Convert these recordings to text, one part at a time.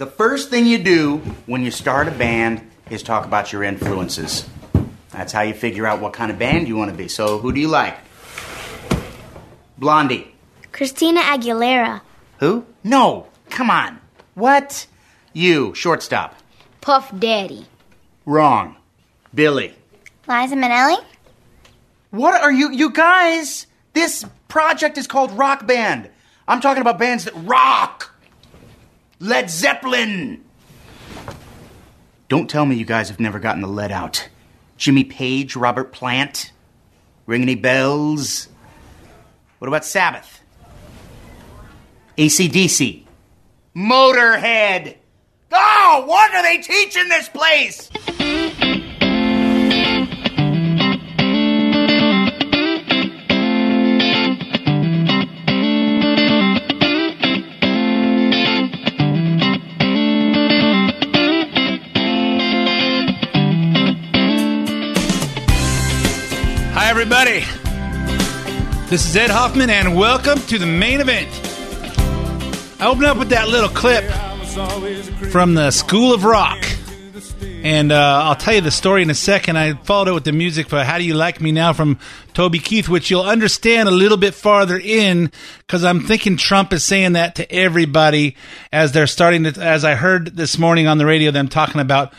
The first thing you do when you start a band is talk about your influences. That's how you figure out what kind of band you want to be. So, who do you like? Blondie. Christina Aguilera. Who? No. Come on. What? You, shortstop. Puff Daddy. Wrong. Billy. Liza Minnelli. What are you, you guys? This project is called Rock Band. I'm talking about bands that rock. Led Zeppelin. Don't tell me you guys have never gotten the lead out. Jimmy Page, Robert Plant. Ring any bells? What about Sabbath? ACDC. Motorhead. Oh, what are they teaching this place? Everybody. This is Ed Hoffman, and welcome to the main event. I open up with that little clip from the School of Rock. And uh, I'll tell you the story in a second. I followed it with the music for How Do You Like Me Now from Toby Keith, which you'll understand a little bit farther in because I'm thinking Trump is saying that to everybody as they're starting to, as I heard this morning on the radio, them talking about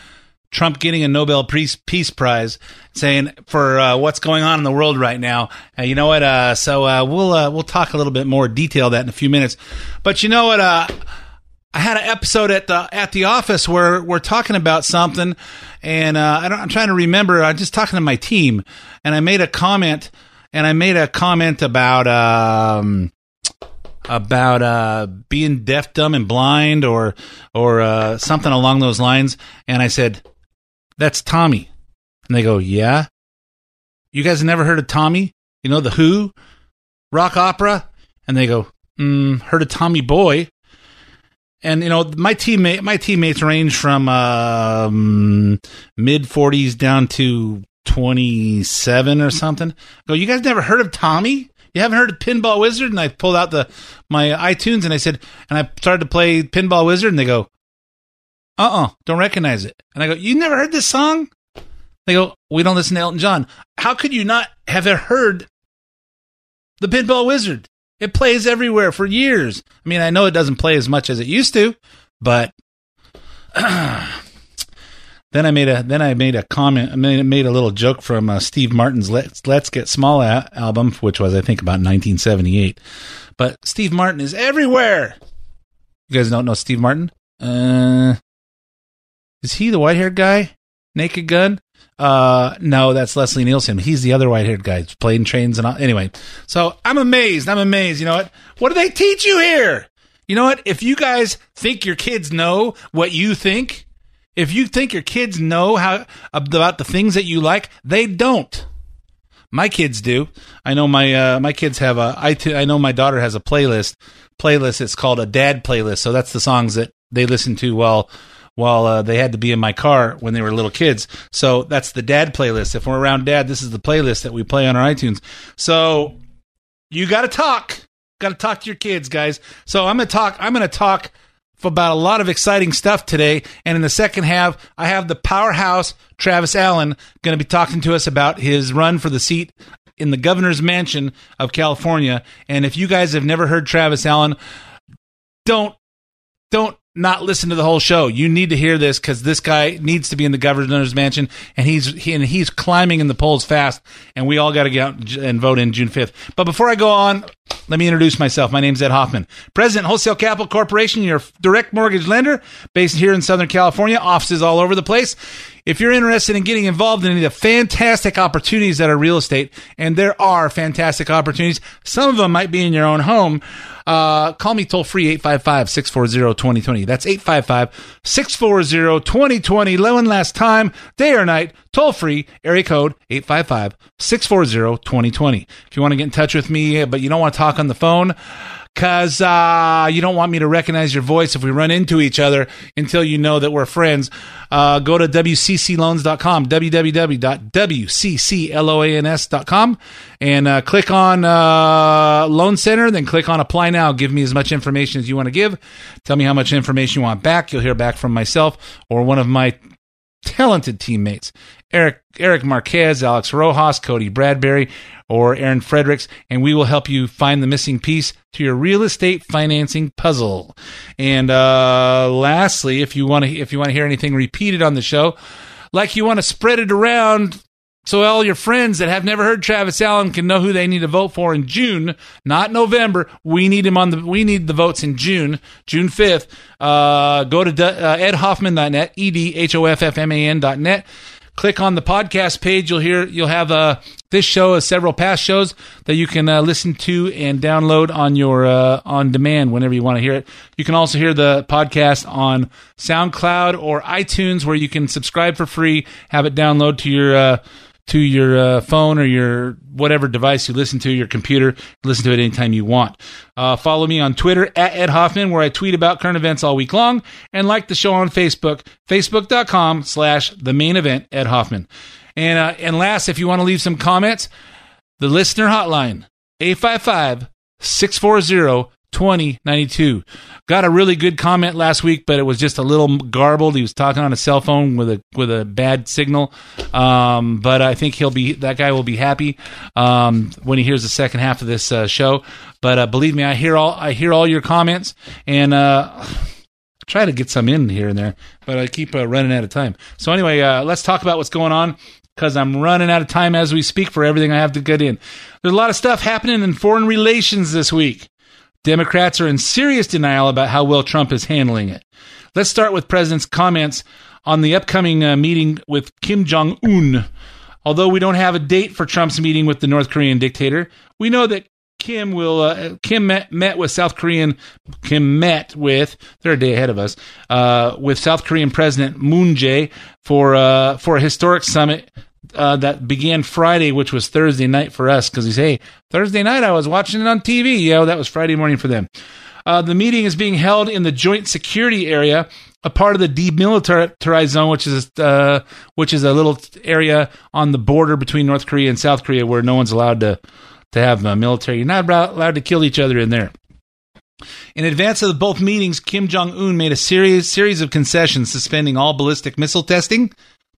Trump getting a Nobel Peace, Prize, saying for uh, what's going on in the world right now. Uh, you know what? Uh, so uh, we'll uh, we'll talk a little bit more detail that in a few minutes. But you know what? I had an episode at the at the office where we're talking about something, and I I'm trying to remember. I'm just talking to my team, and I made a comment, and I made a comment about. Um, about uh, being deaf, dumb, and blind, or or uh, something along those lines, and I said, "That's Tommy," and they go, "Yeah." You guys never heard of Tommy? You know the Who, rock opera, and they go, mm, "Heard of Tommy Boy?" And you know my teammate, my teammates range from um, mid forties down to twenty seven or something. I go, you guys never heard of Tommy? You haven't heard of Pinball Wizard? And I pulled out the my iTunes and I said, and I started to play Pinball Wizard, and they go, uh-uh, uh, don't recognize it. And I go, you never heard this song? They go, we don't listen to Elton John. How could you not have heard the Pinball Wizard? It plays everywhere for years. I mean, I know it doesn't play as much as it used to, but then I made a then I made a comment. I made, made a little joke from uh, Steve Martin's "Let's Let's Get Small" a- album, which was I think about 1978. But Steve Martin is everywhere. You guys don't know Steve Martin? Uh, is he the white haired guy? Naked Gun? Uh, no, that's Leslie Nielsen. He's the other white haired guy, playing trains and all. Anyway, so I'm amazed. I'm amazed. You know what? What do they teach you here? You know what? If you guys think your kids know what you think, if you think your kids know how about the things that you like, they don't. My kids do. I know my uh, my kids have a. I, t- I know my daughter has a playlist. Playlist. It's called a dad playlist. So that's the songs that they listen to while while uh, they had to be in my car when they were little kids. So that's the dad playlist. If we're around dad, this is the playlist that we play on our iTunes. So you got to talk. Got to talk to your kids, guys. So I'm gonna talk. I'm gonna talk about a lot of exciting stuff today. And in the second half, I have the powerhouse Travis Allen going to be talking to us about his run for the seat in the governor's mansion of California. And if you guys have never heard Travis Allen, don't don't not listen to the whole show. You need to hear this because this guy needs to be in the governor's mansion, and he's he, and he's climbing in the polls fast. And we all got to get out and vote in June fifth. But before I go on, let me introduce myself. My name's Ed Hoffman, President Wholesale Capital Corporation, your direct mortgage lender based here in Southern California. Offices all over the place. If you're interested in getting involved in any of the fantastic opportunities that are real estate, and there are fantastic opportunities, some of them might be in your own home. Uh, call me toll free 855 640 2020. That's 855 640 2020. One last time, day or night, toll free, area code 855 640 2020. If you want to get in touch with me, but you don't want to talk on the phone, because uh, you don't want me to recognize your voice if we run into each other until you know that we're friends. Uh, go to wccloans.com, www.wccloans.com, and uh, click on uh, Loan Center, then click on Apply Now. Give me as much information as you want to give. Tell me how much information you want back. You'll hear back from myself or one of my talented teammates Eric Eric Marquez, Alex Rojas, Cody Bradbury, or Aaron Fredericks, and we will help you find the missing piece to your real estate financing puzzle. And uh, lastly, if you want to if you want to hear anything repeated on the show, like you want to spread it around so all your friends that have never heard Travis Allen can know who they need to vote for in June, not November. We need him on the we need the votes in June, June 5th. Uh, go to uh, edhoffman.net, e d h o f f m a n.net. Click on the podcast page. You'll hear you'll have uh, this show as several past shows that you can uh, listen to and download on your uh, on demand whenever you want to hear it. You can also hear the podcast on SoundCloud or iTunes, where you can subscribe for free, have it download to your uh, to your uh, phone or your whatever device you listen to, your computer. Listen to it anytime you want. Uh, follow me on Twitter at Ed Hoffman, where I tweet about current events all week long, and like the show on Facebook, facebook.com slash the main event, Ed Hoffman. And, uh, and last, if you want to leave some comments, the listener hotline, 855 640 2092. Got a really good comment last week, but it was just a little garbled. He was talking on a cell phone with a with a bad signal. Um, but I think he'll be that guy will be happy um, when he hears the second half of this uh, show. But uh, believe me, I hear all I hear all your comments and. Uh, try to get some in here and there, but I keep uh, running out of time. So anyway, uh, let's talk about what's going on because I'm running out of time as we speak for everything I have to get in. There's a lot of stuff happening in foreign relations this week. Democrats are in serious denial about how well Trump is handling it. Let's start with President's comments on the upcoming uh, meeting with Kim Jong Un. Although we don't have a date for Trump's meeting with the North Korean dictator, we know that Kim will uh, Kim met, met with South Korean Kim met with they're a day ahead of us uh, with South Korean President Moon Jae for uh, for a historic summit uh, that began Friday, which was Thursday night for us, because he's hey Thursday night I was watching it on TV. Yeah, that was Friday morning for them. Uh, the meeting is being held in the Joint Security Area, a part of the demilitarized zone, which is uh, which is a little area on the border between North Korea and South Korea, where no one's allowed to to have uh, military. You're not allowed to kill each other in there. In advance of both meetings, Kim Jong Un made a series series of concessions, suspending all ballistic missile testing,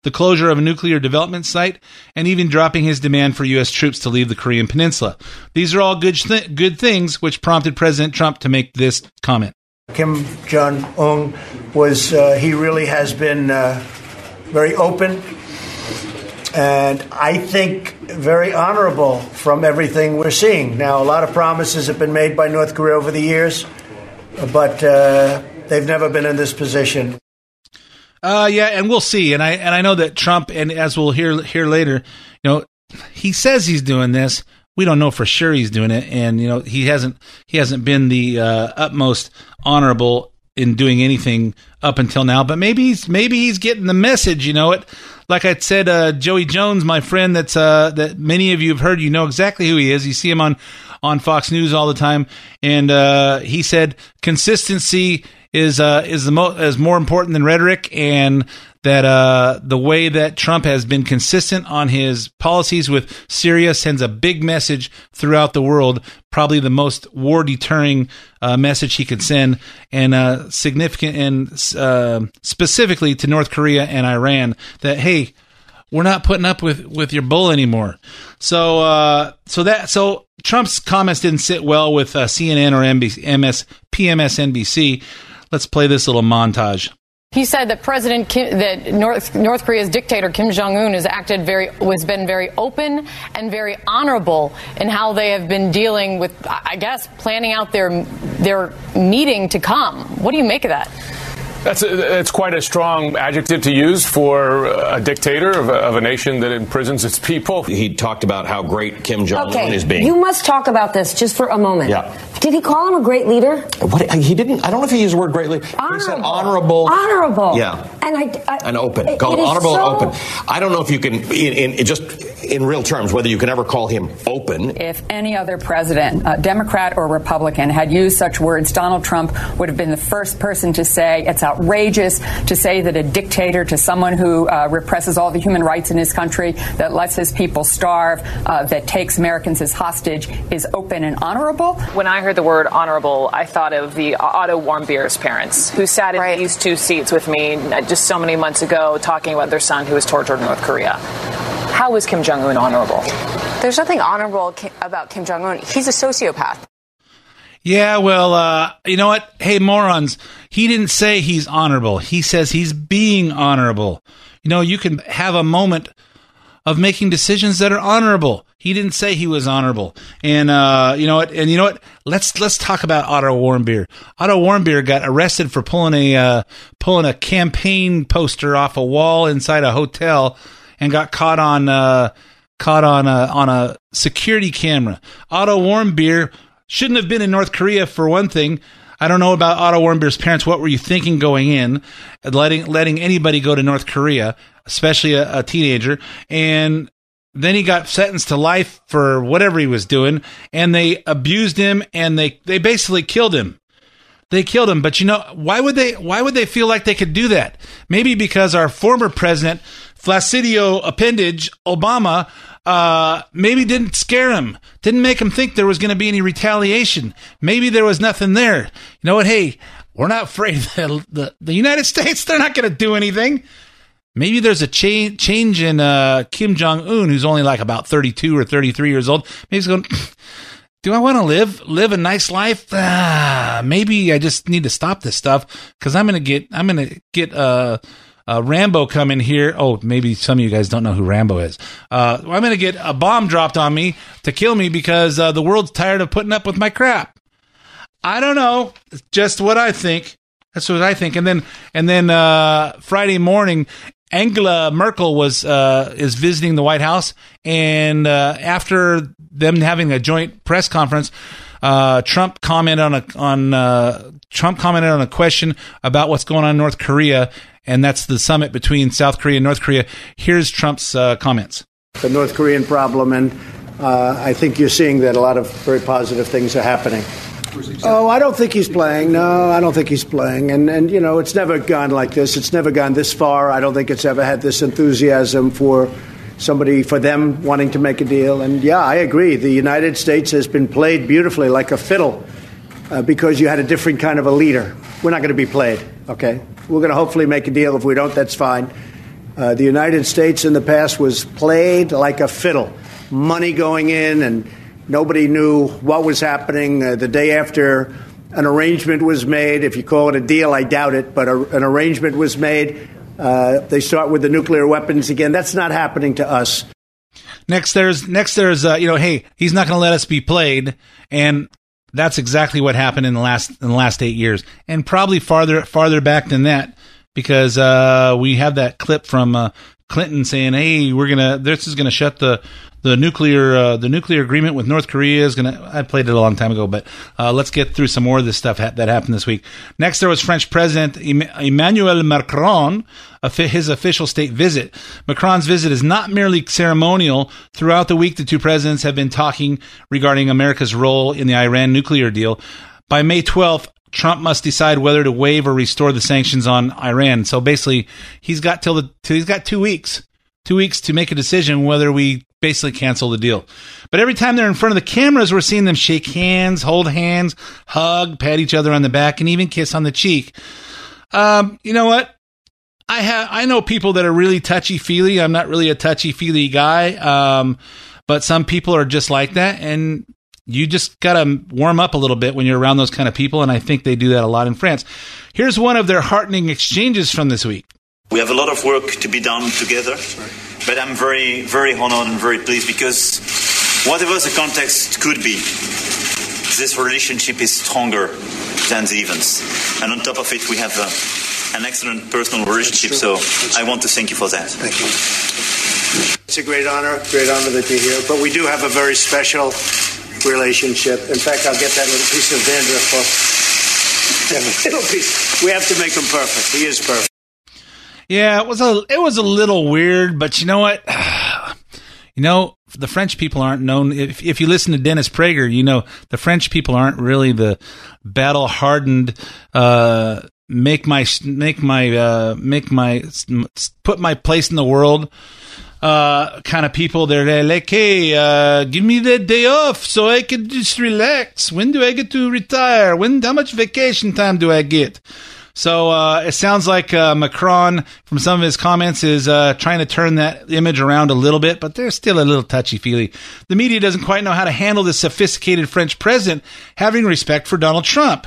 the closure of a nuclear development site, and even dropping his demand for U.S. troops to leave the Korean Peninsula. These are all good, th- good things, which prompted President Trump to make this comment. Kim Jong Un was, uh, he really has been uh, very open and I think very honorable from everything we're seeing. Now, a lot of promises have been made by North Korea over the years, but uh, they've never been in this position. Uh, yeah, and we'll see. And I and I know that Trump, and as we'll hear hear later, you know, he says he's doing this. We don't know for sure he's doing it, and you know, he hasn't he hasn't been the uh, utmost honorable in doing anything up until now. But maybe he's maybe he's getting the message. You know, it like I said, uh, Joey Jones, my friend, that's uh, that many of you have heard. You know exactly who he is. You see him on on Fox News all the time, and uh, he said consistency is uh, is the mo- is more important than rhetoric, and that uh, the way that Trump has been consistent on his policies with Syria sends a big message throughout the world. Probably the most war deterring uh, message he could send, and uh, significant and uh, specifically to North Korea and Iran that hey, we're not putting up with with your bull anymore. So uh, so that so Trump's comments didn't sit well with uh, CNN or NBC, MS, PMSNBC. Let's play this little montage. He said that President Kim, that North, North Korea's dictator Kim Jong Un has acted very has been very open and very honorable in how they have been dealing with, I guess, planning out their their meeting to come. What do you make of that? That's a, that's quite a strong adjective to use for a dictator of a, of a nation that imprisons its people. He talked about how great Kim Jong Un Okay, is being. you must talk about this just for a moment. Yeah. Did he call him a great leader? What, he didn't. I don't know if he used the word great greatly. He said honorable. Honorable. Yeah. And I, I And open. it- Call it it is honorable so- and open. I don't know if you can, in, in, in just in real terms, whether you can ever call him open. If any other president, uh, Democrat or Republican, had used such words, Donald Trump would have been the first person to say it's outrageous to say that a dictator, to someone who uh, represses all the human rights in his country, that lets his people starve, uh, that takes Americans as hostage, is open and honorable. When I heard the word honorable, I thought of the Otto Warmbier's parents, who sat in these two seats with me uh, just so many months ago talking about their son who was tortured in North Korea. How is Kim Jong un honorable? There's nothing honorable about Kim Jong Un. He's a sociopath. Yeah, well, uh, you know what? Hey, morons. He didn't say he's honorable. He says he's being honorable. You know, you can have a moment of making decisions that are honorable. He didn't say he was honorable. And uh, you know what? And you know what? Let's let's talk about Otto Warmbier. Otto Warmbier got arrested for pulling a uh, pulling a campaign poster off a wall inside a hotel and got caught on uh, caught on a on a security camera. Otto Warmbier shouldn't have been in North Korea for one thing. I don't know about Otto Warmbier's parents. What were you thinking going in, letting letting anybody go to North Korea, especially a, a teenager? And then he got sentenced to life for whatever he was doing, and they abused him and they they basically killed him. They killed him, but you know why would they? Why would they feel like they could do that? Maybe because our former president, Flaccidio Appendage Obama, uh, maybe didn't scare him, didn't make him think there was going to be any retaliation. Maybe there was nothing there. You know what? Hey, we're not afraid that the the United States they're not going to do anything. Maybe there's a cha- change in uh, Kim Jong Un, who's only like about 32 or 33 years old. Maybe he's going. Do I want to live live a nice life? Ah, maybe I just need to stop this stuff because I'm gonna get I'm gonna get uh, uh, Rambo coming here. Oh, maybe some of you guys don't know who Rambo is. Uh, I'm gonna get a bomb dropped on me to kill me because uh, the world's tired of putting up with my crap. I don't know. It's just what I think. That's what I think. And then and then uh, Friday morning, Angela Merkel was uh, is visiting the White House, and uh, after them having a joint press conference, uh, Trump commented on a on uh, Trump commented on a question about what's going on in North Korea, and that's the summit between South Korea and North Korea. Here's Trump's uh, comments. the North Korean problem, and uh, I think you're seeing that a lot of very positive things are happening. Oh, I don't think he's playing. No, I don't think he's playing. And and you know, it's never gone like this. It's never gone this far. I don't think it's ever had this enthusiasm for somebody for them wanting to make a deal. And yeah, I agree. The United States has been played beautifully like a fiddle uh, because you had a different kind of a leader. We're not going to be played. Okay, we're going to hopefully make a deal. If we don't, that's fine. Uh, the United States in the past was played like a fiddle, money going in, and nobody knew what was happening. Uh, the day after an arrangement was made, if you call it a deal, I doubt it, but a, an arrangement was made. Uh, they start with the nuclear weapons again. That's not happening to us. Next, there's next there's uh, you know, hey, he's not going to let us be played, and that's exactly what happened in the last in the last eight years, and probably farther farther back than that, because uh, we have that clip from uh, Clinton saying, "Hey, we're gonna this is gonna shut the the nuclear uh, the nuclear agreement with North Korea is gonna." I played it a long time ago, but uh, let's get through some more of this stuff ha- that happened this week. Next, there was French President Em- Emmanuel Macron, his official state visit. Macron's visit is not merely ceremonial. Throughout the week, the two presidents have been talking regarding America's role in the Iran nuclear deal. By May 12th, Trump must decide whether to waive or restore the sanctions on Iran. So basically, he's got till the till he's got two weeks, two weeks to make a decision whether we basically cancel the deal. But every time they're in front of the cameras, we're seeing them shake hands, hold hands, hug, pat each other on the back, and even kiss on the cheek. Um, you know what? I have I know people that are really touchy feely. I'm not really a touchy feely guy, um, but some people are just like that, and you just gotta warm up a little bit when you're around those kind of people. And I think they do that a lot in France. Here's one of their heartening exchanges from this week. We have a lot of work to be done together, but I'm very, very honored and very pleased because whatever the context could be, this relationship is stronger than the events. And on top of it, we have uh, an excellent personal relationship. So I want to thank you for that. Thank you. It's a great honor, great honor that you're here. But we do have a very special relationship. In fact, I'll get that little piece of dandruff off. Little piece. We have to make him perfect. He is perfect. Yeah, it was a it was a little weird, but you know what? You know, the French people aren't known. If, if you listen to Dennis Prager, you know the French people aren't really the battle hardened. Uh, make my make my uh, make my put my place in the world uh, kind of people. They're like, hey, uh, give me the day off so I can just relax. When do I get to retire? When how much vacation time do I get? So uh, it sounds like uh, Macron, from some of his comments, is uh, trying to turn that image around a little bit, but they're still a little touchy feely. The media doesn't quite know how to handle this sophisticated French president having respect for Donald Trump.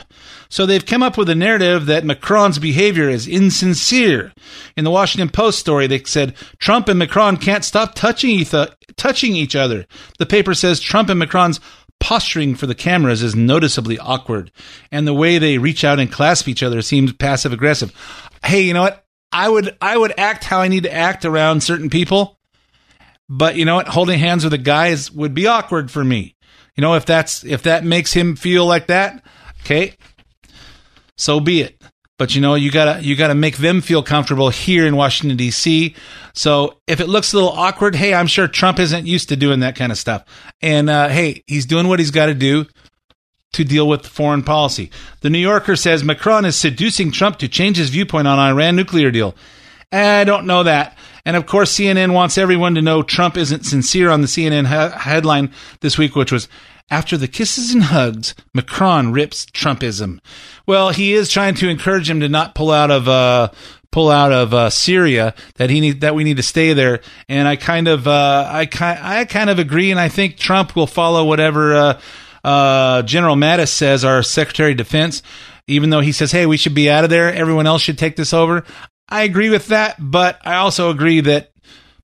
So they've come up with a narrative that Macron's behavior is insincere. In the Washington Post story, they said Trump and Macron can't stop touching each, touching each other. The paper says Trump and Macron's posturing for the cameras is noticeably awkward, and the way they reach out and clasp each other seems passive aggressive. Hey, you know what? I would I would act how I need to act around certain people, but you know what? Holding hands with a guy is, would be awkward for me. You know, if that's if that makes him feel like that, okay, so be it. But you know, you gotta you gotta make them feel comfortable here in Washington D.C. So if it looks a little awkward, hey, I'm sure Trump isn't used to doing that kind of stuff. And uh, hey, he's doing what he's got to do to deal with foreign policy. The New Yorker says Macron is seducing Trump to change his viewpoint on Iran nuclear deal. I don't know that. And of course, CNN wants everyone to know Trump isn't sincere on the CNN he- headline this week, which was after the kisses and hugs, Macron rips Trumpism. Well, he is trying to encourage him to not pull out of uh, pull out of uh, Syria. That he need that we need to stay there. And I kind of uh, I kind I kind of agree, and I think Trump will follow whatever uh, uh, General Mattis says, our Secretary of Defense. Even though he says, "Hey, we should be out of there. Everyone else should take this over." I agree with that, but I also agree that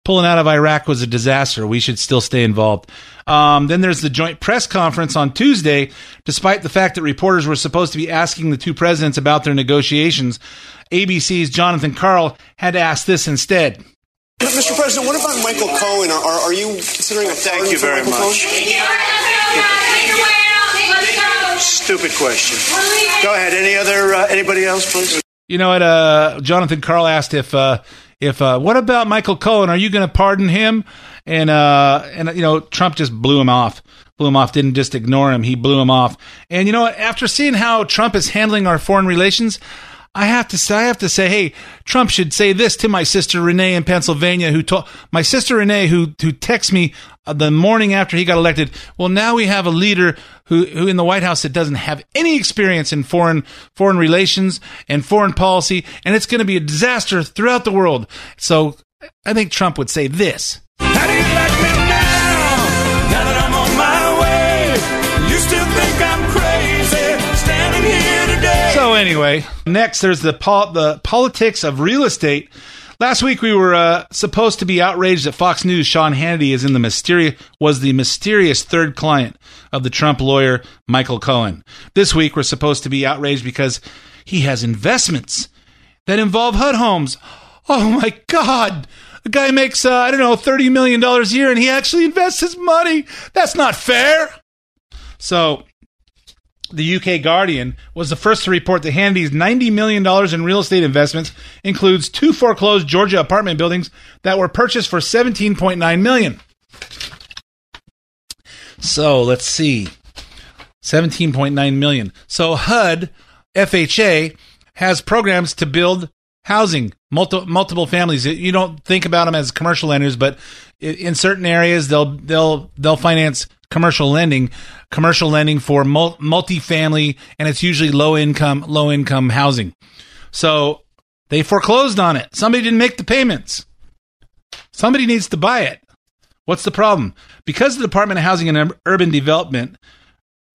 pulling out of Iraq was a disaster. We should still stay involved. Um, then there's the joint press conference on Tuesday. Despite the fact that reporters were supposed to be asking the two presidents about their negotiations, ABC's Jonathan Karl had asked this instead. Mr. President, what about Michael Cohen? Are, are, are you considering a Thank you very much. Stupid question. Go ahead. Any other uh, anybody else, please? You know what? Uh, Jonathan Karl asked if uh, if uh, what about Michael Cohen? Are you going to pardon him? And uh, and you know Trump just blew him off. Blew him off. Didn't just ignore him. He blew him off. And you know what? After seeing how Trump is handling our foreign relations, I have to say, I have to say, hey, Trump should say this to my sister Renee in Pennsylvania, who told my sister Renee, who who texts me uh, the morning after he got elected. Well, now we have a leader who who in the White House that doesn't have any experience in foreign foreign relations and foreign policy, and it's going to be a disaster throughout the world. So, I think Trump would say this. How do you like me now? Now that I'm on my way, you still think I'm anyway, next there's the the politics of real estate. Last week we were uh, supposed to be outraged that Fox News Sean Hannity is in the mysterious was the mysterious third client of the Trump lawyer Michael Cohen. This week we're supposed to be outraged because he has investments that involve HUD homes. Oh my God! The guy makes uh, I don't know thirty million dollars a year, and he actually invests his money. That's not fair. So the UK Guardian was the first to report that Hannity's $90 million in real estate investments includes two foreclosed Georgia apartment buildings that were purchased for 17.9 million. So let's see. 17.9 million. So HUD, FHA, has programs to build housing, multi- multiple families. You don't think about them as commercial lenders, but in certain areas they'll they'll they'll finance commercial lending, commercial lending for mul- multifamily, and it's usually low income low income housing. So they foreclosed on it. Somebody didn't make the payments. Somebody needs to buy it. What's the problem? Because the Department of Housing and Urban Development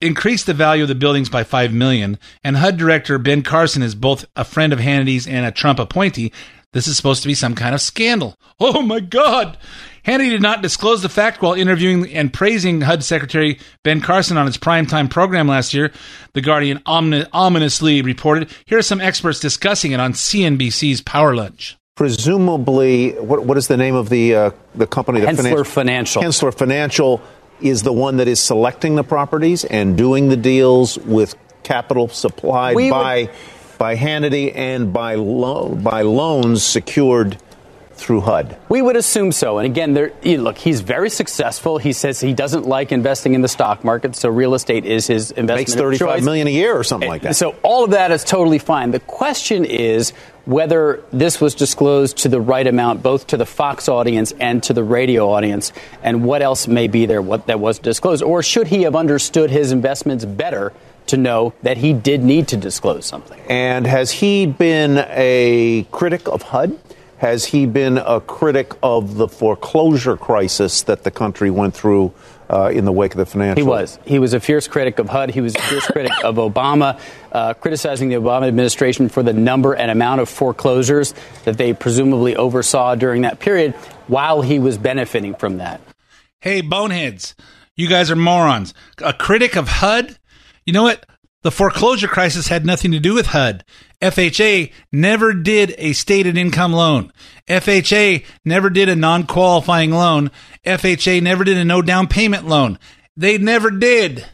increased the value of the buildings by five million. And HUD director Ben Carson is both a friend of Hannity's and a Trump appointee. This is supposed to be some kind of scandal. Oh my God! Hannity did not disclose the fact while interviewing and praising HUD Secretary Ben Carson on his primetime program last year. The Guardian omni- ominously reported. Here are some experts discussing it on CNBC's Power Lunch. Presumably, what, what is the name of the uh, the company? The Hensler finan- Financial. Hensler Financial is the one that is selecting the properties and doing the deals with capital supplied We would- by Hannity and by lo- by loans secured through HUD. We would assume so. And again, there, look, he's very successful. He says he doesn't like investing in the stock market, so real estate is his investment. Makes thirty-five million a year or something like that. So all of that is totally fine. The question is whether this was disclosed to the right amount, both to the Fox audience and to the radio audience, and what else may be there what that was disclosed, or should he have understood his investments better to know that he did need to disclose something? And has he been a critic of HUD? Has he been a critic of the foreclosure crisis that the country went through uh, in the wake of the financial? He was. He was a fierce critic of HUD. He was a fierce critic of Obama, uh, criticizing the Obama administration for the number and amount of foreclosures that they presumably oversaw during that period while he was benefiting from that. Hey, boneheads, you guys are morons. A critic of HUD? You know what? The foreclosure crisis had nothing to do with HUD. FHA never did a stated income loan. FHA never did a non qualifying loan. FHA never did a no down payment loan. They never did.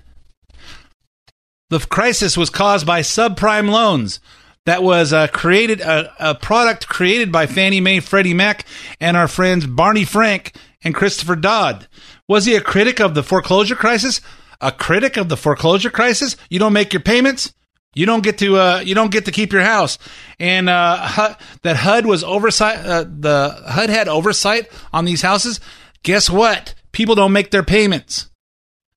The crisis was caused by subprime loans. That was uh, created a, a product created by Fannie Mae, Freddie Mac, and our friends Barney Frank and Christopher Dodd. Was he a critic of the foreclosure crisis? A critic of the foreclosure crisis? You don't make your payments. You don't get to uh, you don't get to keep your house, and uh, that HUD was oversight. Uh, the HUD had oversight on these houses. Guess what? People don't make their payments.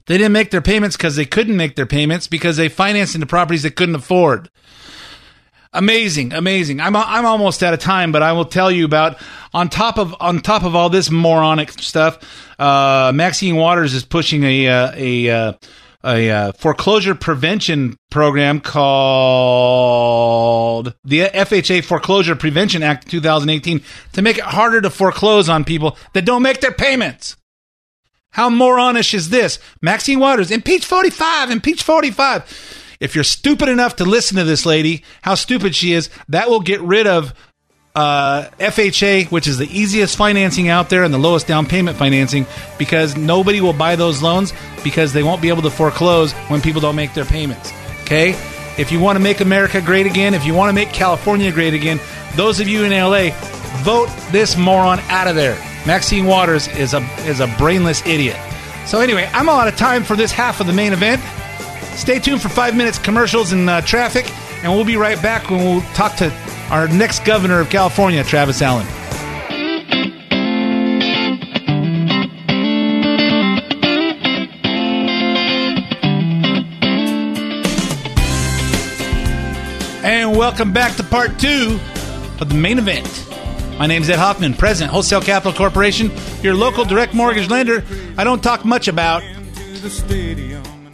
They didn't make their payments because they couldn't make their payments because they financed into properties they couldn't afford. Amazing, amazing. I'm I'm almost out of time, but I will tell you about on top of on top of all this moronic stuff. Uh, Maxine Waters is pushing a uh, a uh, a uh, foreclosure prevention program called the FHA Foreclosure Prevention Act 2018 to make it harder to foreclose on people that don't make their payments. How moronish is this? Maxine Waters, impeach 45, impeach 45. If you're stupid enough to listen to this lady, how stupid she is, that will get rid of uh, FHA, which is the easiest financing out there and the lowest down payment financing, because nobody will buy those loans because they won't be able to foreclose when people don't make their payments. Okay? If you want to make America great again, if you want to make California great again, those of you in LA, vote this moron out of there. Maxine Waters is a is a brainless idiot. So anyway, I'm out of time for this half of the main event. Stay tuned for five minutes commercials and uh, traffic, and we'll be right back when we'll talk to our next governor of California, Travis Allen. And welcome back to part two of the main event. My name is Ed Hoffman, President, Wholesale Capital Corporation, your local direct mortgage lender. I don't talk much about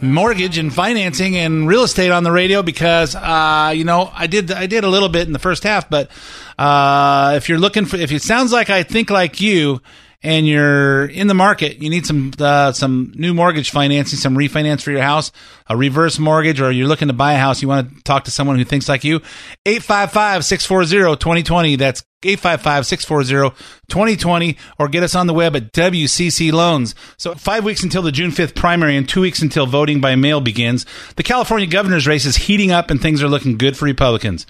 mortgage and financing and real estate on the radio because uh, you know I did I did a little bit in the first half, but uh, if you're looking for if it sounds like I think like you and you're in the market, you need some uh, some new mortgage financing, some refinance for your house, a reverse mortgage, or you're looking to buy a house, you want to talk to someone who thinks like you, 855-640-2020. That's 855-640-2020 or get us on the web at WCC Loans. So 5 weeks until the June 5th primary and 2 weeks until voting by mail begins. The California governor's race is heating up and things are looking good for Republicans.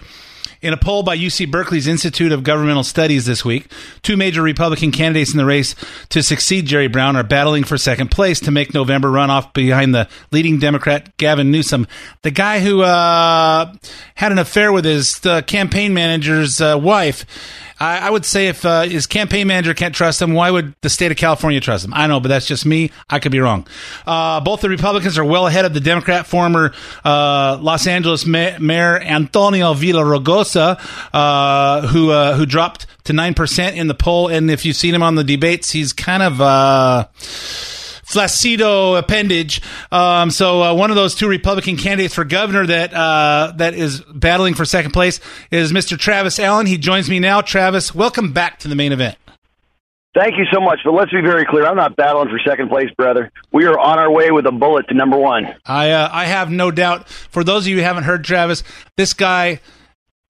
In a poll by UC Berkeley's Institute of Governmental Studies this week, two major Republican candidates in the race to succeed Jerry Brown are battling for second place to make November runoff behind the leading Democrat Gavin Newsom, the guy who uh, had an affair with his uh, campaign manager's uh, wife. I, I would say if uh, his campaign manager can't trust him, why would the state of California trust him? I know, but that's just me. I could be wrong. Uh, both the Republicans are well ahead of the Democrat former uh, Los Angeles Ma- Mayor Antonio Villaraigosa, uh, who uh, who dropped to nine percent in the poll. And if you've seen him on the debates, he's kind of uh, flaccido appendage. Um, so uh, one of those two Republican candidates for governor that uh, that is battling for second place is Mr. Travis Allen. He joins me now. Travis, welcome back to the main event. Thank you so much. But let's be very clear. I'm not battling for second place, brother. We are on our way with a bullet to number one. I uh, I have no doubt. For those of you who haven't heard Travis, this guy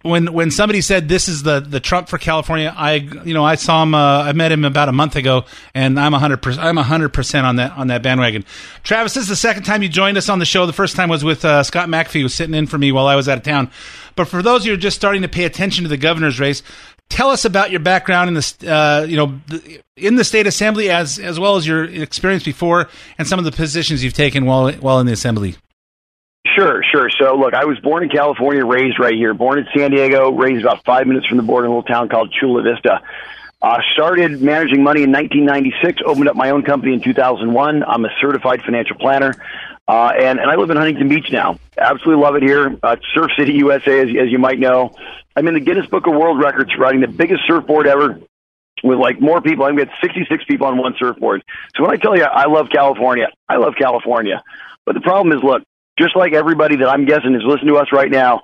when when somebody said this is the the Trump for California, I you know I saw him. Uh, I met him about a month ago, and I'm hundred percent. I'm hundred percent on that on that bandwagon. Travis, this is the second time you joined us on the show. The first time was with uh, Scott McAfee, who was sitting in for me while I was out of town. But for those who are just starting to pay attention to the governor's race, tell us about your background in the uh, you know in the state assembly as as well as your experience before and some of the positions you've taken while while in the assembly. Sure, sure. So, look, I was born in California, raised right here. Born in San Diego, raised about five minutes from the border in a little town called Chula Vista. Uh, started managing money in 1996, opened up my own company in 2001. I'm a certified financial planner. Uh, and, and I live in Huntington Beach now. Absolutely love it here. Uh, Surf City, USA, as, as you might know. I'm in the Guinness Book of World Records for riding the biggest surfboard ever with like more people. I'm get 66 people on one surfboard. So when I tell you I love California, I love California. But the problem is, look, just like everybody that I'm guessing is listening to us right now,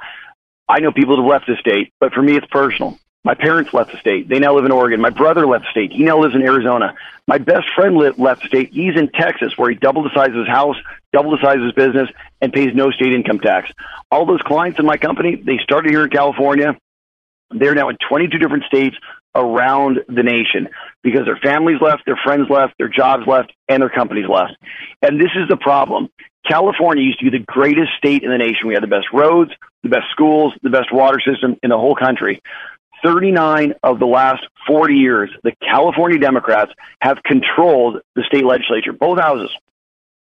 I know people that have left the state, but for me, it's personal. My parents left the state. They now live in Oregon. My brother left the state. He now lives in Arizona. My best friend left the state. He's in Texas, where he doubled the size of his house, doubled the size of his business, and pays no state income tax. All those clients in my company, they started here in California. They're now in 22 different states around the nation because their families left, their friends left, their jobs left, and their companies left. And this is the problem. California used to be the greatest state in the nation. We had the best roads, the best schools, the best water system in the whole country. 39 of the last 40 years, the California Democrats have controlled the state legislature, both houses.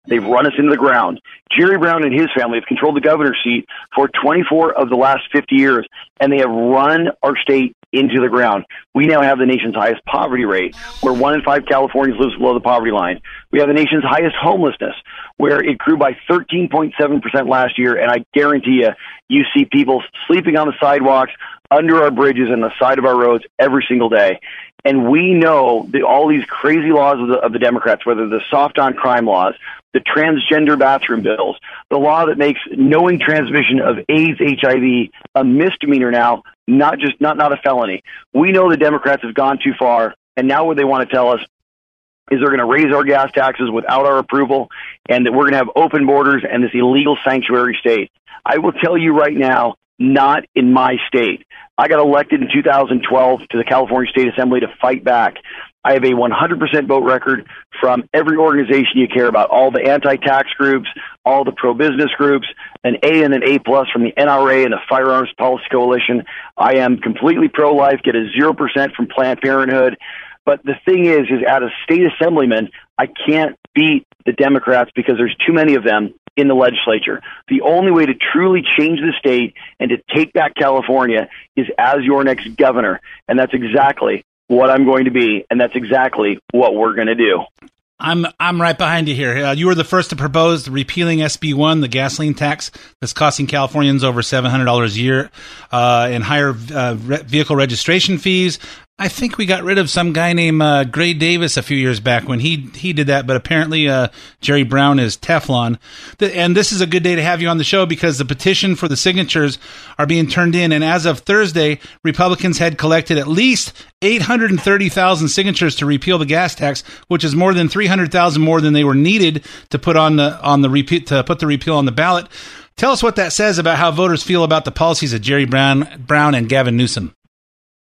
They've run us into the ground. Jerry Brown and his family have controlled the governor's seat for 24 of the last 50 years, and they have run our state into the ground. We now have the nation's highest poverty rate, where one in five Californians lives below the poverty line. We have the nation's highest homelessness, where it grew by 13.7% last year, and I guarantee you, you see people sleeping on the sidewalks, under our bridges, and the side of our roads every single day. And we know that all these crazy laws of the, of the Democrats, whether the soft on crime laws, the transgender bathroom bills, the law that makes knowing transmission of AIDS, HIV a misdemeanor now, not just not not a felony. We know the Democrats have gone too far, and now what they want to tell us is they're going to raise our gas taxes without our approval, and that we're going to have open borders and this illegal sanctuary state. I will tell you right now, not in my state. I got elected in 2012 to the California State Assembly to fight back. I have a 100% vote record from every organization you care about, all the anti-tax groups, all the pro-business groups, an A and an A plus from the NRA and the Firearms Policy Coalition. I am completely pro-life, get a 0% from Planned Parenthood. But the thing is, is as a state assemblyman, I can't beat the Democrats because there's too many of them in the legislature. The only way to truly change the state and to take back California is as your next governor. And that's exactly what I'm going to be, and that's exactly what we're going to do. I'm I'm right behind you here. Uh, you were the first to propose repealing SB one, the gasoline tax that's costing Californians over seven hundred dollars a year, uh, and higher uh, re- vehicle registration fees. I think we got rid of some guy named uh, Gray Davis a few years back when he he did that, but apparently uh, Jerry Brown is Teflon. The, and this is a good day to have you on the show because the petition for the signatures are being turned in, and as of Thursday, Republicans had collected at least 830,000 signatures to repeal the gas tax, which is more than 300,000 more than they were needed to put on the on the repeat to put the repeal on the ballot. Tell us what that says about how voters feel about the policies of Jerry Brown Brown and Gavin Newsom.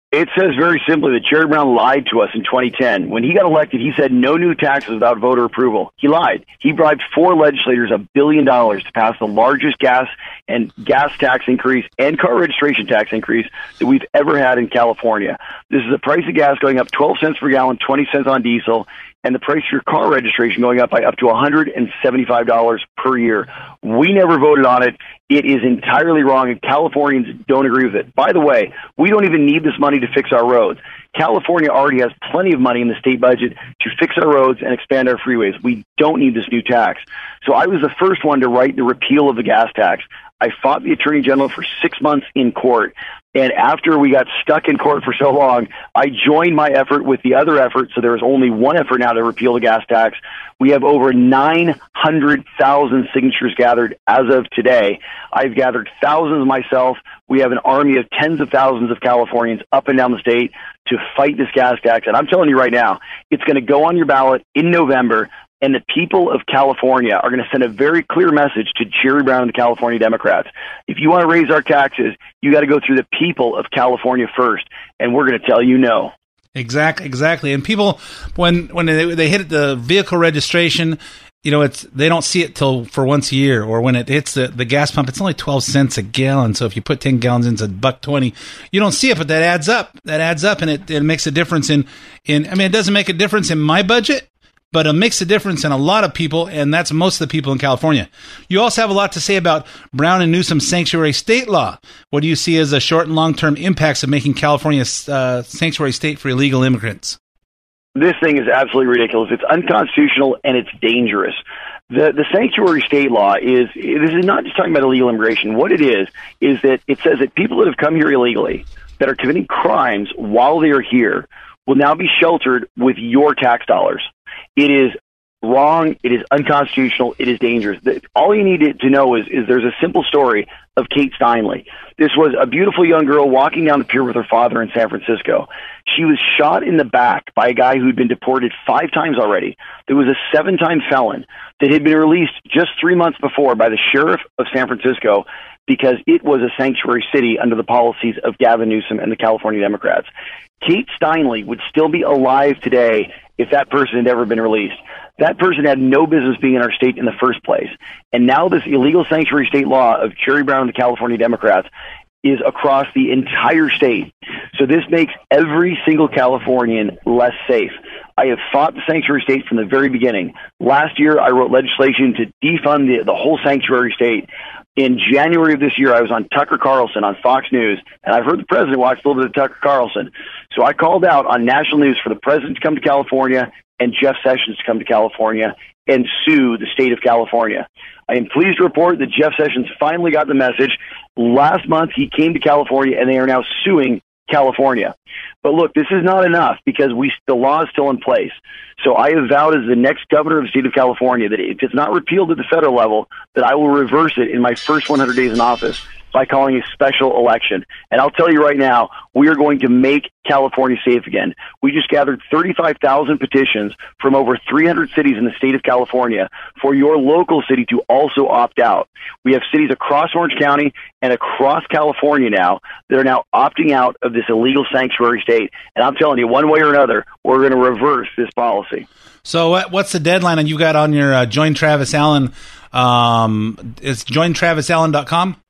It says very simply that Jerry Brown lied to us in 2010. When he got elected, he said no new taxes without voter approval. He lied. He bribed four legislators a billion dollars to pass the largest gas and gas tax increase and car registration tax increase that we've ever had in California. This is the price of gas going up 12 cents per gallon, 20 cents on diesel, and the price of your car registration going up by up to $175 per year. We never voted on it. It is entirely wrong, and Californians don't agree with it. By the way, we don't even need this money to fix our roads. California already has plenty of money in the state budget to fix our roads and expand our freeways. We don't need this new tax. So I was the first one to write the repeal of the gas tax. I fought the Attorney General for six months in court, And after we got stuck in court for so long, I joined my effort with the other effort. So there is only one effort now to repeal the gas tax. We have over 900,000 signatures gathered as of today. I've gathered thousands myself. We have an army of tens of thousands of Californians up and down the state to fight this gas tax. And I'm telling you right now, it's going to go on your ballot in November. And the people of California are going to send a very clear message to Jerry Brown and the California Democrats. If you want to raise our taxes, you got to go through the people of California first. And we're going to tell you no. Exactly, exactly. And people, when when they, they hit the vehicle registration, you know, it's they don't see it till for once a year, or when it hits the, the gas pump, it's only twelve cents a gallon. So if you put ten gallons into buck twenty. You don't see it, but that adds up. That adds up, and it, it makes a difference in in. I mean, it doesn't make a difference in my budget, but it makes a difference in a lot of people, and that's most of the people in California. You also have a lot to say about Brown and Newsom's sanctuary state law. What do you see as the short and long term impacts of making California a uh, sanctuary state for illegal immigrants? This thing is absolutely ridiculous. It's unconstitutional and it's dangerous. The the sanctuary state law is this is not just talking about illegal immigration. What it is is that it says that people that have come here illegally that are committing crimes while they are here will now be sheltered with your tax dollars. It is wrong. It is unconstitutional. It is dangerous. All you need to know is, is there's a simple story of Kate Steinle. This was a beautiful young girl walking down the pier with her father in San Francisco. She was shot in the back by a guy who'd been deported five times already. There was a seven time felon that had been released just three months before by the sheriff of San Francisco because it was a sanctuary city under the policies of Gavin Newsom and the California Democrats. Kate Steinle would still be alive today if that person had ever been released. That person had no business being in our state in the first place. And now this illegal sanctuary state law of Jerry Brown and the California Democrats is across the entire state. So this makes every single Californian less safe. I have fought the sanctuary state from the very beginning. Last year, I wrote legislation to defund the, the whole sanctuary state. In January of this year, I was on Tucker Carlson on Fox News, and I've heard the president watch a little bit of Tucker Carlson. So I called out on national news for the president to come to California and Jeff Sessions to come to California and sue the state of California. I am pleased to report that Jeff Sessions finally got the message. Last month, he came to California, and they are now suing California. But look, this is not enough because we the law is still in place. So I have vowed as the next governor of the state of California that if it's not repealed at the federal level, that I will reverse it in my first 100 days in office by calling a special election. And I'll tell you right now, we are going to make California safe again. We just gathered 35,000 petitions from over 300 cities in the state of California for your local city to also opt out. We have cities across Orange County and across California now that are now opting out of this illegal sanctuary state. And I'm telling you, one way or another, we're going to reverse this policy. So, what's the deadline? And you got on your uh, Join Travis Allen. Um, it's jointravisallen.com?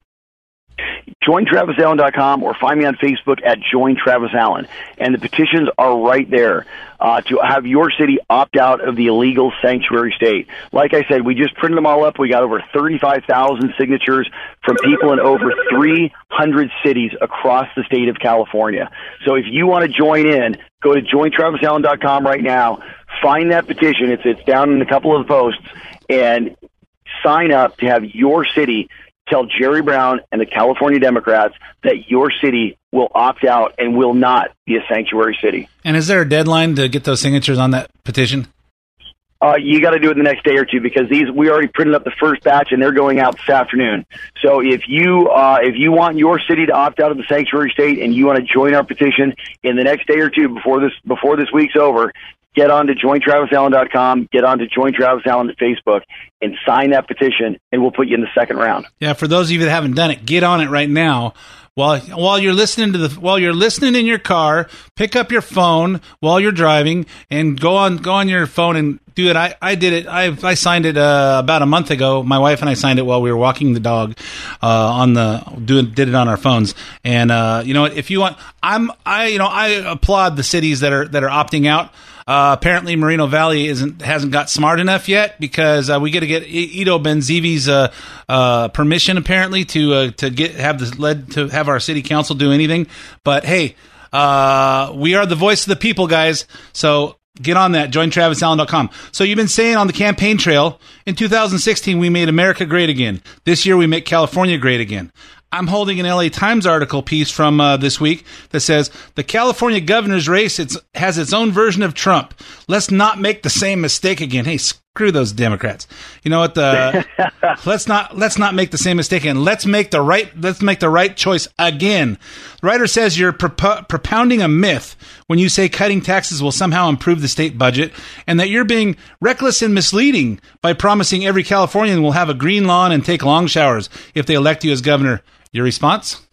jointravisallen.com or find me on Facebook at Join Travis Allen. And the petitions are right there uh, to have your city opt out of the illegal sanctuary state. Like I said, we just printed them all up. We got over 35,000 signatures from people in over 300 cities across the state of California. So if you want to join in, go to jointravisallen.com right now. Find that petition. It's, it's down in a couple of posts and sign up to have your city tell Jerry Brown and the California Democrats that your city will opt out and will not be a sanctuary city. And is there a deadline to get those signatures on that petition? Uh, you got to do it the next day or two because these we already printed up the first batch and they're going out this afternoon. So if you uh, if you want your city to opt out of the sanctuary state and you want to join our petition in the next day or two before this before this week's over, get on to jointravisallen.com, get on to Join at Facebook, and sign that petition, and we'll put you in the second round. Yeah, for those of you that haven't done it, get on it right now. While while you're listening to the while you're listening in your car, pick up your phone while you're driving and go on go on your phone and do it. I, I did it. I I signed it uh, about a month ago. My wife and I signed it while we were walking the dog uh, on the doing did it on our phones. And uh, you know, if you want, I'm I you know I applaud the cities that are that are opting out. Uh, apparently, Moreno Valley isn't hasn't got smart enough yet because uh, we got to get Ido Benzivi's uh, uh, permission apparently to uh, to get have this led to have our city council do anything. But hey, uh, we are the voice of the people, guys. So get on that jointravisallen.com so you've been saying on the campaign trail in 2016 we made america great again this year we make california great again I'm holding an LA Times article piece from uh, this week that says the California governor's race it's, has its own version of Trump. Let's not make the same mistake again. Hey, screw those Democrats. You know what? The let's not let's not make the same mistake and Let's make the right let's make the right choice again. The writer says you're propo- propounding a myth when you say cutting taxes will somehow improve the state budget, and that you're being reckless and misleading by promising every Californian will have a green lawn and take long showers if they elect you as governor. Your response?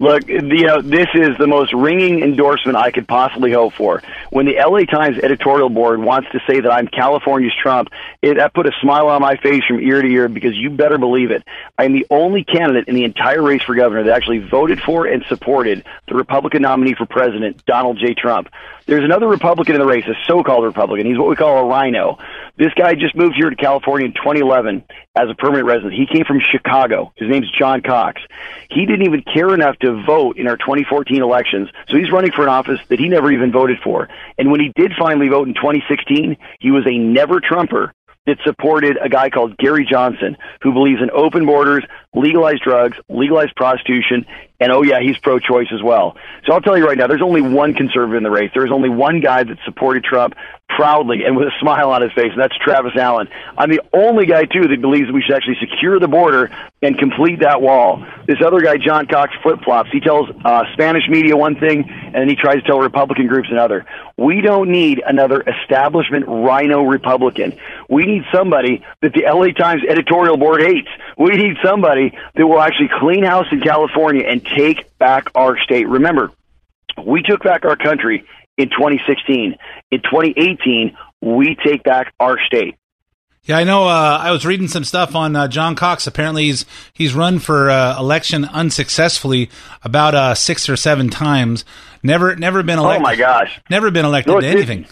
Look, you uh, know, this is the most ringing endorsement I could possibly hope for. When the LA Times editorial board wants to say that I'm California's Trump, it, that put a smile on my face from ear to ear because you better believe it. I'm the only candidate in the entire race for governor that actually voted for and supported the Republican nominee for president, Donald J. Trump. There's another Republican in the race, a so-called Republican. He's what we call a rhino. This guy just moved here to California in 2011 as a permanent resident. He came from Chicago. His name's John Cox. He didn't even care enough to vote in our 2014 elections, so he's running for an office that he never even voted for. And when he did finally vote in 2016, he was a never Trumper that supported a guy called Gary Johnson, who believes in open borders, legalized drugs, legalized prostitution, and oh yeah, he's pro-choice as well. So I'll tell you right now, there's only one conservative in the race. There's only one guy that supported Trump proudly and with a smile on his face, and that's Travis Allen. I'm the only guy too that believes we should actually secure the border and complete that wall. This other guy, John Cox, flip flops. He tells uh, Spanish media one thing, and then he tries to tell Republican groups another. We don't need another establishment rhino Republican. We need somebody that the LA Times editorial board hates. We need somebody that will actually clean house in California and take back our state. Remember, we took back our country in 2016. In 2018, we take back our state. Yeah, I know. Uh, I was reading some stuff on uh, John Cox. Apparently, he's he's run for uh, election unsuccessfully about uh, six or seven times. Never, never been elected. Oh my gosh! Never been elected No, to anything.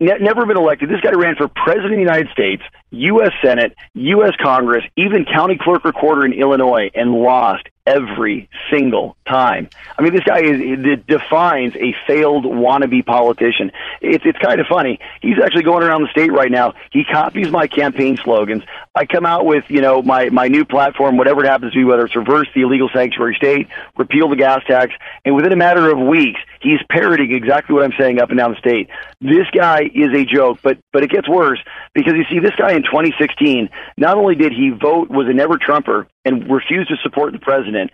Ne- never been elected. This guy ran for president of the United States, U.S. Senate, U.S. Congress, even county clerk recorder in Illinois, and lost every single time. I mean, this guy is defines a failed wannabe politician. It's it's kind of funny. He's actually going around the state right now. He copies my campaign slogans. I come out with you know my my new platform, whatever it happens to be, whether it's reverse the illegal sanctuary state, repeal the gas tax, and within a matter of weeks, he's parroting exactly what I'm saying up and down the state. This guy is a joke, but but it gets worse because you see, this guy in 2016, not only did he vote was a never Trumper and refused to support the president,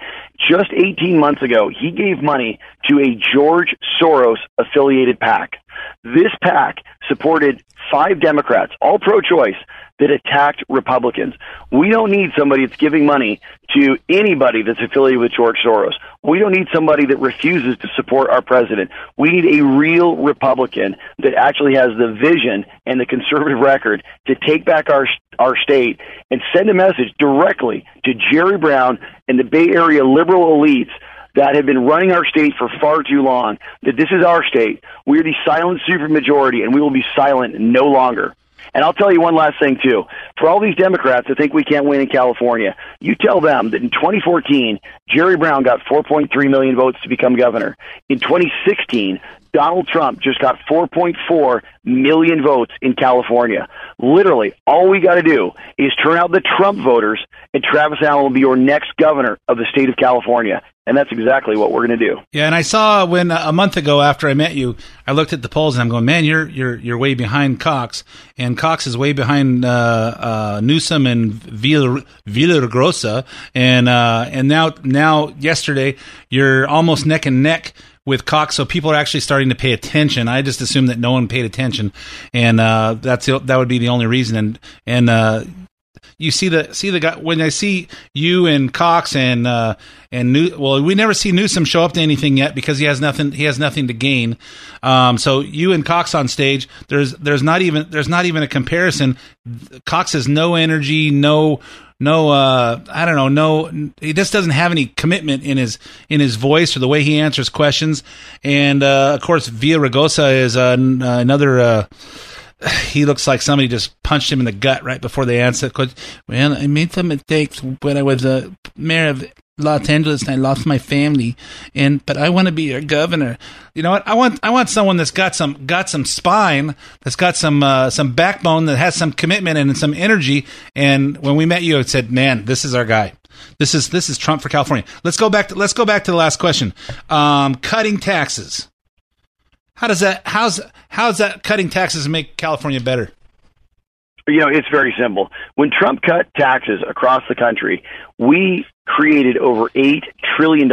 just 18 months ago, he gave money to a George Soros affiliated PAC. This PAC supported five Democrats, all pro-choice, that attacked Republicans. We don't need somebody that's giving money to anybody that's affiliated with George Soros. We don't need somebody that refuses to support our president. We need a real Republican that actually has the vision and the conservative record to take back our our state and send a message directly to Jerry Brown and the Bay Area liberal elites that have been running our state for far too long. That this is our state. We are the silent supermajority, and we will be silent no longer. And I'll tell you one last thing too. For all these Democrats that think we can't win in California, you tell them that in 2014, Jerry Brown got 4.3 million votes to become governor. In 2016, Donald Trump just got 4.4 million votes in California. Literally, all we got to do is turn out the Trump voters, and Travis Allen will be your next governor of the state of California. And that's exactly what we're going to do. Yeah, and I saw when a month ago after I met you, I looked at the polls and I'm going, man, you're you're you're way behind Cox, and Cox is way behind uh, uh, Newsom and Villa Villaraigosa, and uh, and now now yesterday you're almost neck and neck with Cox, so people are actually starting to pay attention. I just assumed that no one paid attention, and uh, that's that would be the only reason. And and uh, you see the see the guy when I see you and Cox and uh, and New, well, we never see Newsom show up to anything yet because he has nothing he has nothing to gain. Um, so you and Cox on stage, there's there's not even there's not even a comparison. Cox has no energy, no no uh i don't know no he just doesn't have any commitment in his in his voice or the way he answers questions and uh of course Villaraigosa is uh, uh, another uh he looks like somebody just punched him in the gut right before they answered. Cause, well, I made some mistakes when I was a mayor of Los Angeles and I lost my family. And but I want to be your governor. You know what? I want I want someone that's got some got some spine, that's got some uh, some backbone, that has some commitment and some energy. And when we met you, it said, "Man, this is our guy." This is this is Trump for California. Let's go back to let's go back to the last question. Um, cutting taxes. How does that how's how's that cutting taxes make California better? You know, it's very simple. When Trump cut taxes across the country, we created over $8 trillion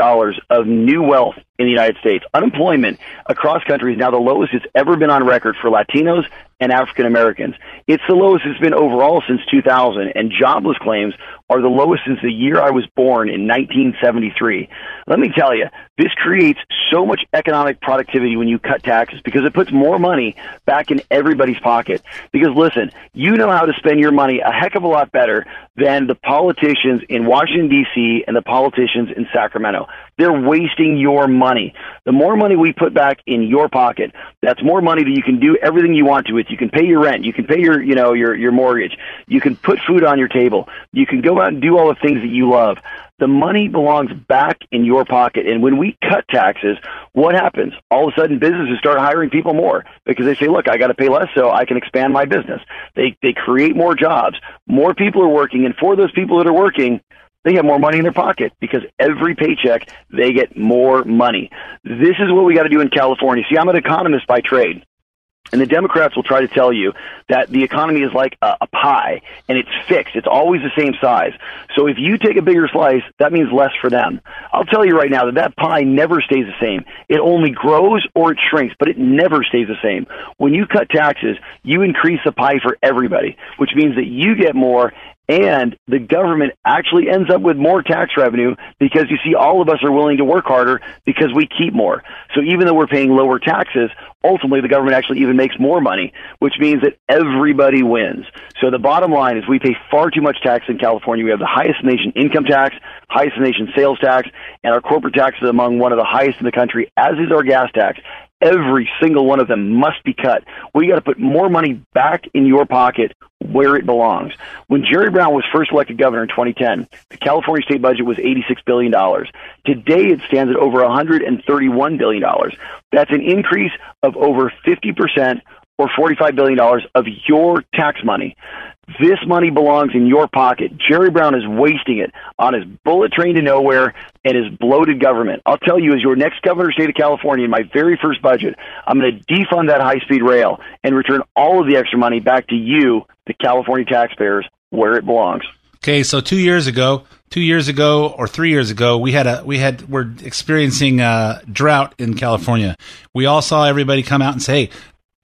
of new wealth in the United States. Unemployment across country is now the lowest it's ever been on record for Latinos and African Americans. It's the lowest it's been overall since 2000, and jobless claims are the lowest since the year I was born in 1973. Let me tell you, this creates so much economic productivity when you cut taxes because it puts more money back in everybody's pocket. Because listen, you know how to spend your money a heck of a lot better than the politicians in Washington, D.C. and the politicians in Sacramento. They're wasting your money. The more money we put back in your pocket, that's more money that you can do everything you want to with. You can pay your rent, you can pay your, you know, your your mortgage, you can put food on your table, you can go out and do all the things that you love. The money belongs back in your pocket. And when we cut taxes, what happens? All of a sudden businesses start hiring people more because they say, look, I got to pay less so I can expand my business. They they create more jobs. More people are working and for those people that are working, they have more money in their pocket because every paycheck they get more money. This is what we got to do in California. See, I'm an economist by trade. And the Democrats will try to tell you that the economy is like a, a, pie and it's fixed. It's always the same size. So if you take a bigger slice, that means less for them. I'll tell you right now that that pie never stays the same. It only grows or it shrinks, but it never stays the same. When you cut taxes, you increase the pie for everybody, which means that you get more and the government actually ends up with more tax revenue because you see all of us are willing to work harder because we keep more. So even though we're paying lower taxes, ultimately the government actually even makes more money, which means that everybody wins. So the bottom line is we pay far too much tax in California. We have the highest nation income tax, highest nation sales tax, and our corporate tax is among one of the highest in the country, as is our gas tax every single one of them must be cut. We got to put more money back in your pocket where it belongs. When Jerry Brown was first elected governor in 2010, the California state budget was $86 billion. Today it stands at over $131 billion. That's an increase of over 50% or $45 billion of your tax money. This money belongs in your pocket. Jerry Brown is wasting it on his bullet train to nowhere and his bloated government. I'll tell you, as your next governor of the state of California, in my very first budget, I'm going to defund that high speed rail and return all of the extra money back to you, the California taxpayers, where it belongs. Okay, so two years ago, two years ago or three years ago, we had a we had we're experiencing a drought in California. We all saw everybody come out and say, "Hey,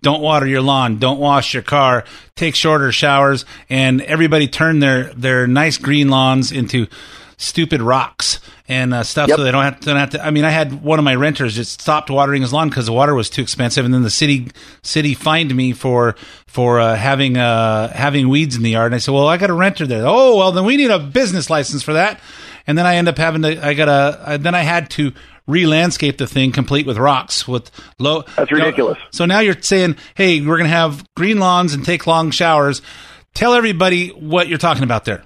don't water your lawn, don't wash your car, take shorter showers, and everybody turned their their nice green lawns into stupid rocks and uh, stuff Yep. so they don't have, to, don't have to. I mean, I had one of my renters just stopped watering his lawn because the water was too expensive, and then the city city fined me for for uh, having uh, having weeds in the yard. And I said, "Well, I got a renter there." Oh, well, then we need a business license for that. And then I end up having to. I got a. Then I had to re-landscape the thing complete with rocks with low. That's you know, ridiculous. so now you're saying, "Hey, we're going to have green lawns and take long showers." Tell everybody what you're talking about there.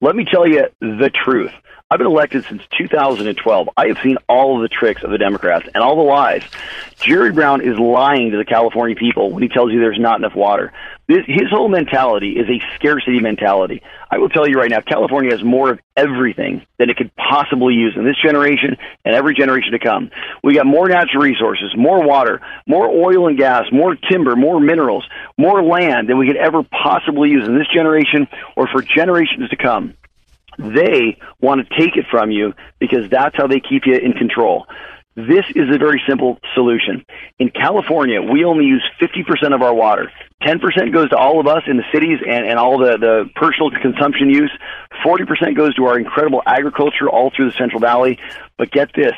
Let me tell you the truth. I've been elected since 2012. I have seen all of the tricks of the Democrats and all the lies. Jerry Brown is lying to the California people when he tells you there's not enough water. This, his whole mentality is a scarcity mentality. I will tell you right now, California has more of everything than it could possibly use in this generation and every generation to come. We got more natural resources, more water, more oil and gas, more timber, more minerals, more land than we could ever possibly use in this generation or for generations to come they want to take it from you because that's how they keep you in control. This is a very simple solution. In California, we only use 50% of our water. 10% goes to all of us in the cities and, and all the, the personal consumption use. 40% goes to our incredible agriculture all through the Central Valley. But get this,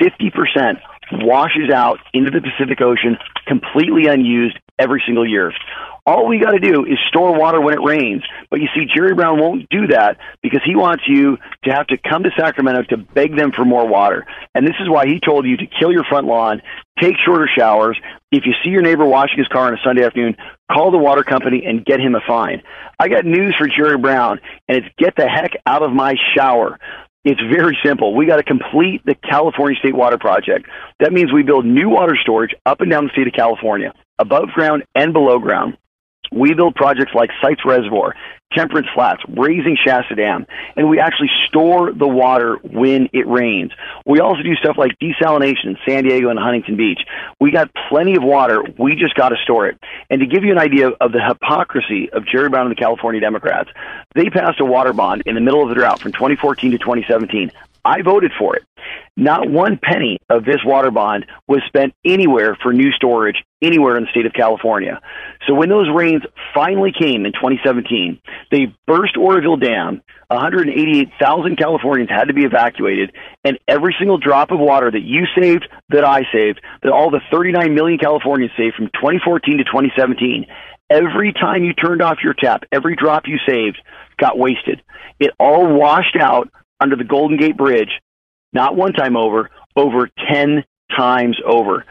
50% washes out into the Pacific Ocean completely unused every single year. All we got to do is store water when it rains. But you see, Jerry Brown won't do that because he wants you to have to come to Sacramento to beg them for more water. And this is why he told you to kill your front lawn, take shorter showers. If you see your neighbor washing his car on a Sunday afternoon, call the water company and get him a fine. I got news for Jerry Brown, and it's get the heck out of my shower. It's very simple. We got to complete the California State Water Project. That means we build new water storage up and down the state of California, above ground and below ground. We build projects like Sites Reservoir, Temperance Flats, raising Shasta Dam, and we actually store the water when it rains. We also do stuff like desalination in San Diego and Huntington Beach. We got plenty of water. We just got to store it. And to give you an idea of the hypocrisy of Jerry Brown and the California Democrats, they passed a water bond in the middle of the drought from 2014 to 2017. I voted for it. Not one penny of this water bond was spent anywhere for new storage anywhere in the state of California. So when those rains finally came in 2017, they burst Oroville Dam. 188,000 Californians had to be evacuated, and every single drop of water that you saved, that I saved, that all the 39 million Californians saved from 2014 to 2017, every time you turned off your tap, every drop you saved got wasted. It all washed out under the Golden Gate Bridge, not one time over, over 10 times over.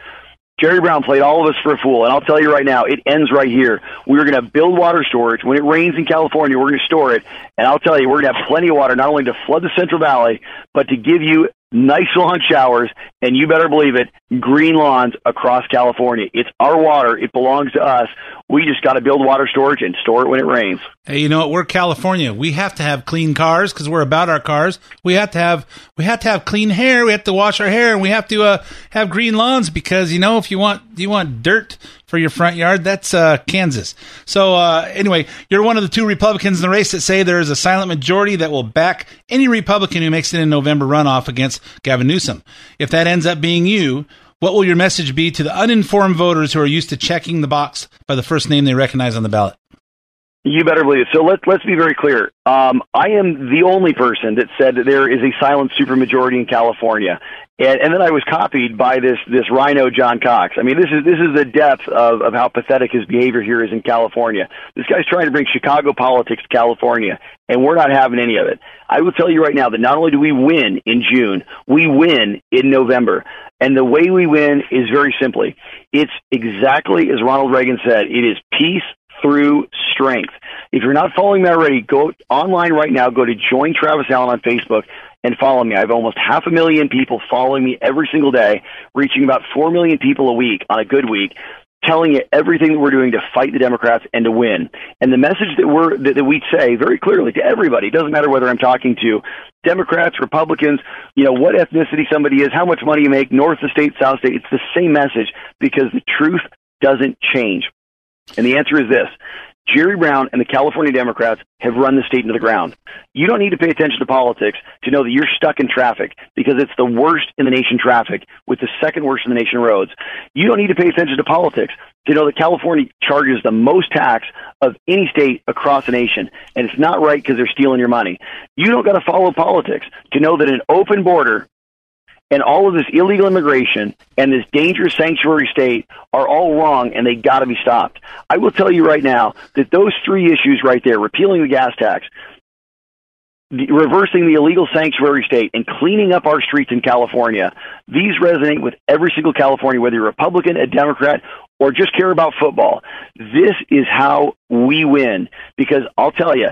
Jerry Brown played all of us for a fool, and I'll tell you right now, it ends right here. We're going to build water storage. When it rains in California, we're going to store it, and I'll tell you, we're going to have plenty of water, not only to flood the Central Valley, but to give you nice long showers, and you better believe it, green lawns across California. It's our water. It belongs to us. We just got to build water storage and store it when it rains. Hey, you know what? We're California. We have to have clean cars because we're about our cars. We have to have we have to have clean hair. We have to wash our hair, and we have to uh, have green lawns because you know if you want you want dirt for your front yard, that's uh, Kansas. So uh, anyway, you're one of the two Republicans in the race that say there is a silent majority that will back any Republican who makes it in November runoff against Gavin Newsom. If that ends up being you. What will your message be to the uninformed voters who are used to checking the box by the first name they recognize on the ballot? You better believe it. So let's let's be very clear. Um, I am the only person that said that there is a silent supermajority in California, and, and then I was copied by this this rhino John Cox. I mean, this is this is the depth of, of how pathetic his behavior here is in California. This guy's trying to bring Chicago politics to California, and we're not having any of it. I will tell you right now that not only do we win in June, we win in November. And the way we win is very simply, it's exactly as Ronald Reagan said, it is peace through strength. If you're not following me already, go online right now, go to Join Travis Allen on Facebook and follow me. I have almost half a million people following me every single day, reaching about 4 million people a week on a good week telling you everything that we're doing to fight the Democrats and to win. And the message that we're that, that we say very clearly to everybody, doesn't matter whether I'm talking to Democrats, Republicans, you know, what ethnicity somebody is, how much money you make, north of state, south state, it's the same message because the truth doesn't change. And the answer is this. Jerry Brown and the California Democrats have run the state into the ground. You don't need to pay attention to politics to know that you're stuck in traffic because it's the worst in the nation traffic with the second worst in the nation roads. You don't need to pay attention to politics to know that California charges the most tax of any state across the nation, and it's not right because they're stealing your money. You don't got to follow politics to know that an open border and all of this illegal immigration and this dangerous sanctuary state are all wrong and they got to be stopped. I will tell you right now that those three issues right there, repealing the gas tax, reversing the illegal sanctuary state and cleaning up our streets in California, these resonate with every single California, whether you're a Republican, a Democrat, or just care about football. This is how we win because I'll tell you,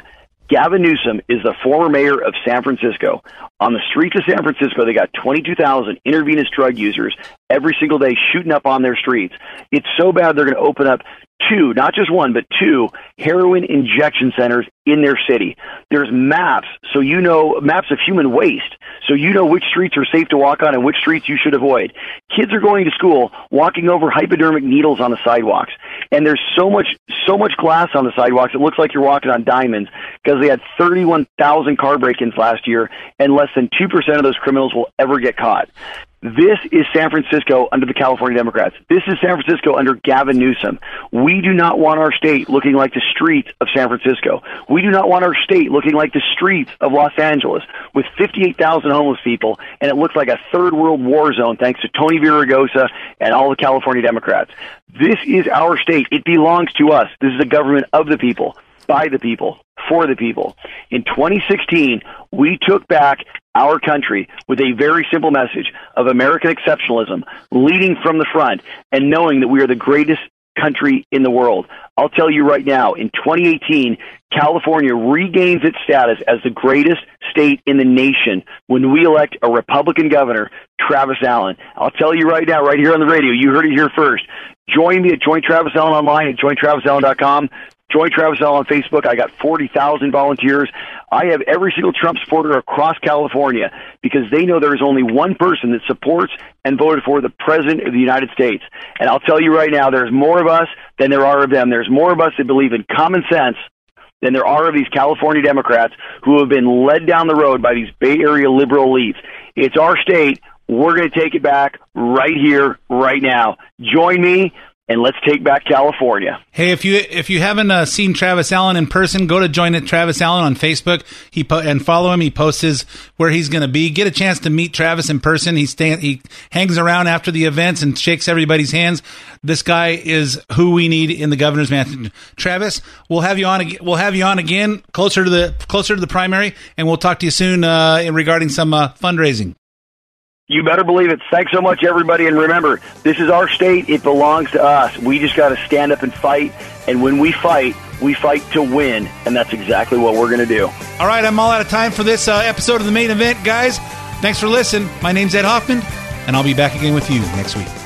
Gavin Newsom is the former mayor of San Francisco. On the streets of San Francisco, they got 22,000 intravenous drug users every single day shooting up on their streets. It's so bad they're going to open up two, not just one, but two heroin injection centers in their city. There's maps, so you know maps of human waste, so you know which streets are safe to walk on and which streets you should avoid. Kids are going to school walking over hypodermic needles on the sidewalks, and there's so much so much glass on the sidewalks it looks like you're walking on diamonds because they had 31,000 car break-ins last year, and less than two percent of those criminals will ever get caught. This is San Francisco under the California Democrats. This is San Francisco under Gavin Newsom. We do not want our state looking like the streets of San Francisco. We do not want our state looking like the streets of Los Angeles with 58,000 homeless people, and it looks like a third world war zone thanks to Tony Villaraigosa and all the California Democrats. This is our state. It belongs to us. This is a government of the people, by the people, for the people. In 2016, we took back our country with a very simple message of American exceptionalism, leading from the front and knowing that we are the greatest country in the world. I'll tell you right now, in 2018, California regains its status as the greatest state in the nation when we elect a Republican governor, Travis Allen. I'll tell you right now, right here on the radio, you heard it here first. Join me at Join Travis Allen online at jointravisallen.com. Join Travis Allen on Facebook. I got 40,000 volunteers. I have every single Trump supporter across California because they know there is only one person that supports and voted for the President of the United States. And I'll tell you right now, there's more of us than there are of them. There's more of us that believe in common sense than there are of these California Democrats who have been led down the road by these Bay Area liberal elites. It's our state. We're going to take it back right here, right now. Join me and let's take back California. Hey, if you if you haven't uh, seen Travis Allen in person, go to join it Travis Allen on Facebook. He po- and follow him. He posts his, where he's going to be. Get a chance to meet Travis in person. He stand he hangs around after the events and shakes everybody's hands. This guy is who we need in the governor's mansion. Travis, we'll have you on. ag- We'll have you on again closer to the closer to the primary, and we'll talk to you soon uh, regarding some uh, fundraising. You better believe it. Thanks so much, everybody. And remember, this is our state. It belongs to us. We just got to stand up and fight. And when we fight, we fight to win. And that's exactly what we're going to do. All right, I'm all out of time for this uh, episode of the main event, guys. Thanks for listening. My name's Ed Hoffman, and I'll be back again with you next week.